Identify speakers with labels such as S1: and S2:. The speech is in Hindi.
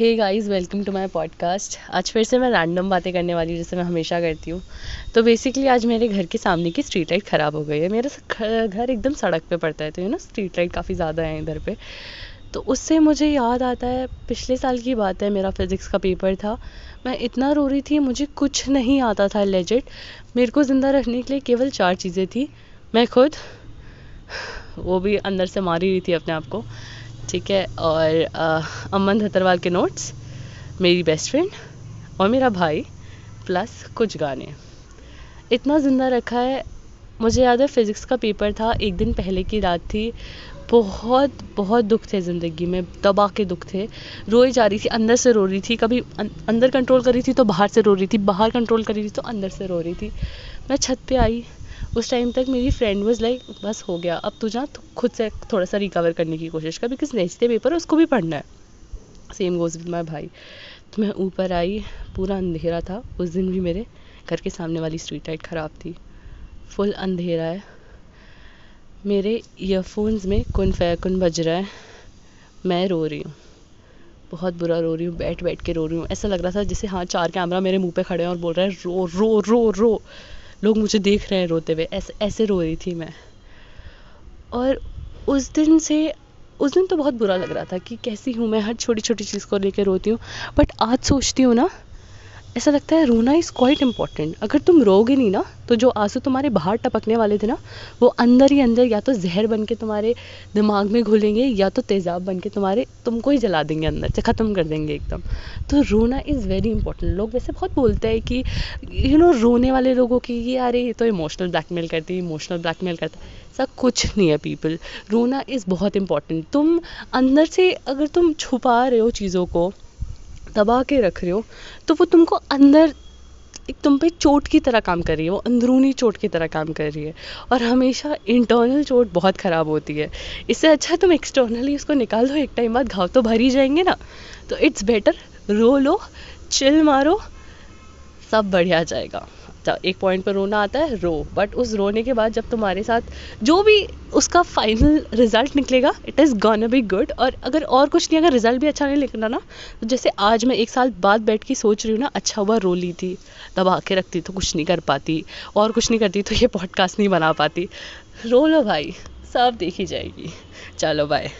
S1: Hey guys welcome to my podcast आज फिर से मैं रैंडम बातें करने वाली हूँ, जैसे मैं हमेशा करती हूँ। तो बेसिकली आज मेरे घर के सामने की स्ट्रीट लाइट ख़राब हो गई है। मेरा घर एकदम सड़क पे पड़ता है तो यू ना स्ट्रीट लाइट काफ़ी ज़्यादा है इधर पे। तो उससे मुझे याद आता है, पिछले साल की बात है, मेरा फिज़िक्स का पेपर था। मैं इतना रो रही थी, मुझे कुछ नहीं आता था लेजिट मेरे को ज़िंदा रखने के लिए केवल चार चीज़ें थी। मैं खुद, वो भी अंदर से मारी रही थी अपने आप को। ठीक है और अमन धतरवाल के नोट्स मेरी बेस्ट फ्रेंड और मेरा भाई प्लस कुछ गाने। इतना ज़िंदा रखा है। मुझे याद है फिज़िक्स का पेपर था एक दिन पहले की रात थी। बहुत बहुत दुख थे ज़िंदगी में दबा के दुख थे। रोई जा रही थी अंदर से रो रही थी। कभी अं, अंदर कंट्रोल कर रही थी तो बाहर से रो रही थी बाहर कंट्रोल कर रही थी तो अंदर से रो रही थी। मैं छत पे आई उस टाइम तक मेरी फ्रेंड वॉज़ लाइक बस हो गया, अब तू जा खुद से थोड़ा सा रिकवर करने की कोशिश कर बिकॉज़ नेक्स्ट डे पेपर उसको भी पढ़ना है. सेम गोज विद माई भाई। तो मैं ऊपर आई, पूरा अंधेरा था, उस दिन भी मेरे घर के सामने वाली स्ट्रीट लाइट ख़राब थी। फुल अंधेरा है। मेरे ईयरफोन्स में कुन फैकुन बज रहा है, मैं रो रही हूँ। बहुत बुरा रो रही हूँ बैठ बैठ के रो रही हूँ। ऐसा लग रहा था जैसे हाँ चार कैमरा मेरे मुँह पे खड़े हैं और बोल रहे हैं, रो रो रो रो। लोग मुझे देख रहे हैं रोते हुए, ऐसे ऐसे रो रही थी मैं। और उस दिन से, उस दिन तो बहुत बुरा लग रहा था कि कैसी हूँ मैं, हर छोटी छोटी चीज़ को लेकर रोती हूँ। बट आज सोचती हूँ ना ऐसा लगता है रोना इज़ क्वाइट इंपॉर्टेंट अगर तुम रोगे नहीं ना तो जो आँसू तुम्हारे बाहर टपकने वाले थे ना, वो अंदर ही अंदर या तो जहर बन के तुम्हारे दिमाग में घुलेंगे, या तो तेज़ाब बन के तुम्हारे तुमको ही जला देंगे अंदर से ख़त्म कर देंगे एकदम. तो रोना इज़ वेरी इंपॉर्टेंट लोग वैसे बहुत बोलते हैं कि यू नो रोने वाले लोगों की, ये अरे ये तो इमोशनल ब्लैकमेल करती है इमोशनल ब्लैकमेल करता है. ऐसा कुछ नहीं है पीपल रोना इज़ बहुत इंपॉर्टेंट तुम अंदर से अगर तुम छुपा रहे हो चीज़ों को दबा के रख रहे हो तो वो तुमको अंदर एक तुम पे चोट की तरह काम कर रही है, वो अंदरूनी चोट की तरह काम कर रही है। और हमेशा इंटरनल चोट बहुत ख़राब होती है। इससे अच्छा तुम एक्सटर्नली उसको निकाल दो, एक टाइम बाद घाव तो भर ही जाएँगे ना। तो इट्स बेटर रो लो चिल मारो, सब बढ़िया जाएगा। एक पॉइंट पर रोना आता है, रो। बट उस रोने के बाद जब तुम्हारे साथ जो भी उसका फाइनल रिज़ल्ट निकलेगा it is gonna be good और अगर और कुछ नहीं, अगर रिज़ल्ट भी अच्छा नहीं निकला ना तो जैसे आज मैं एक साल बाद बैठ के सोच रही हूँ ना अच्छा हुआ रो ली थी, दबा के रखती तो कुछ नहीं कर पाती, और कुछ नहीं करती तो ये पॉडकास्ट नहीं बना पाती। रो लो भाई, सब देखी जाएगी। चलो बाय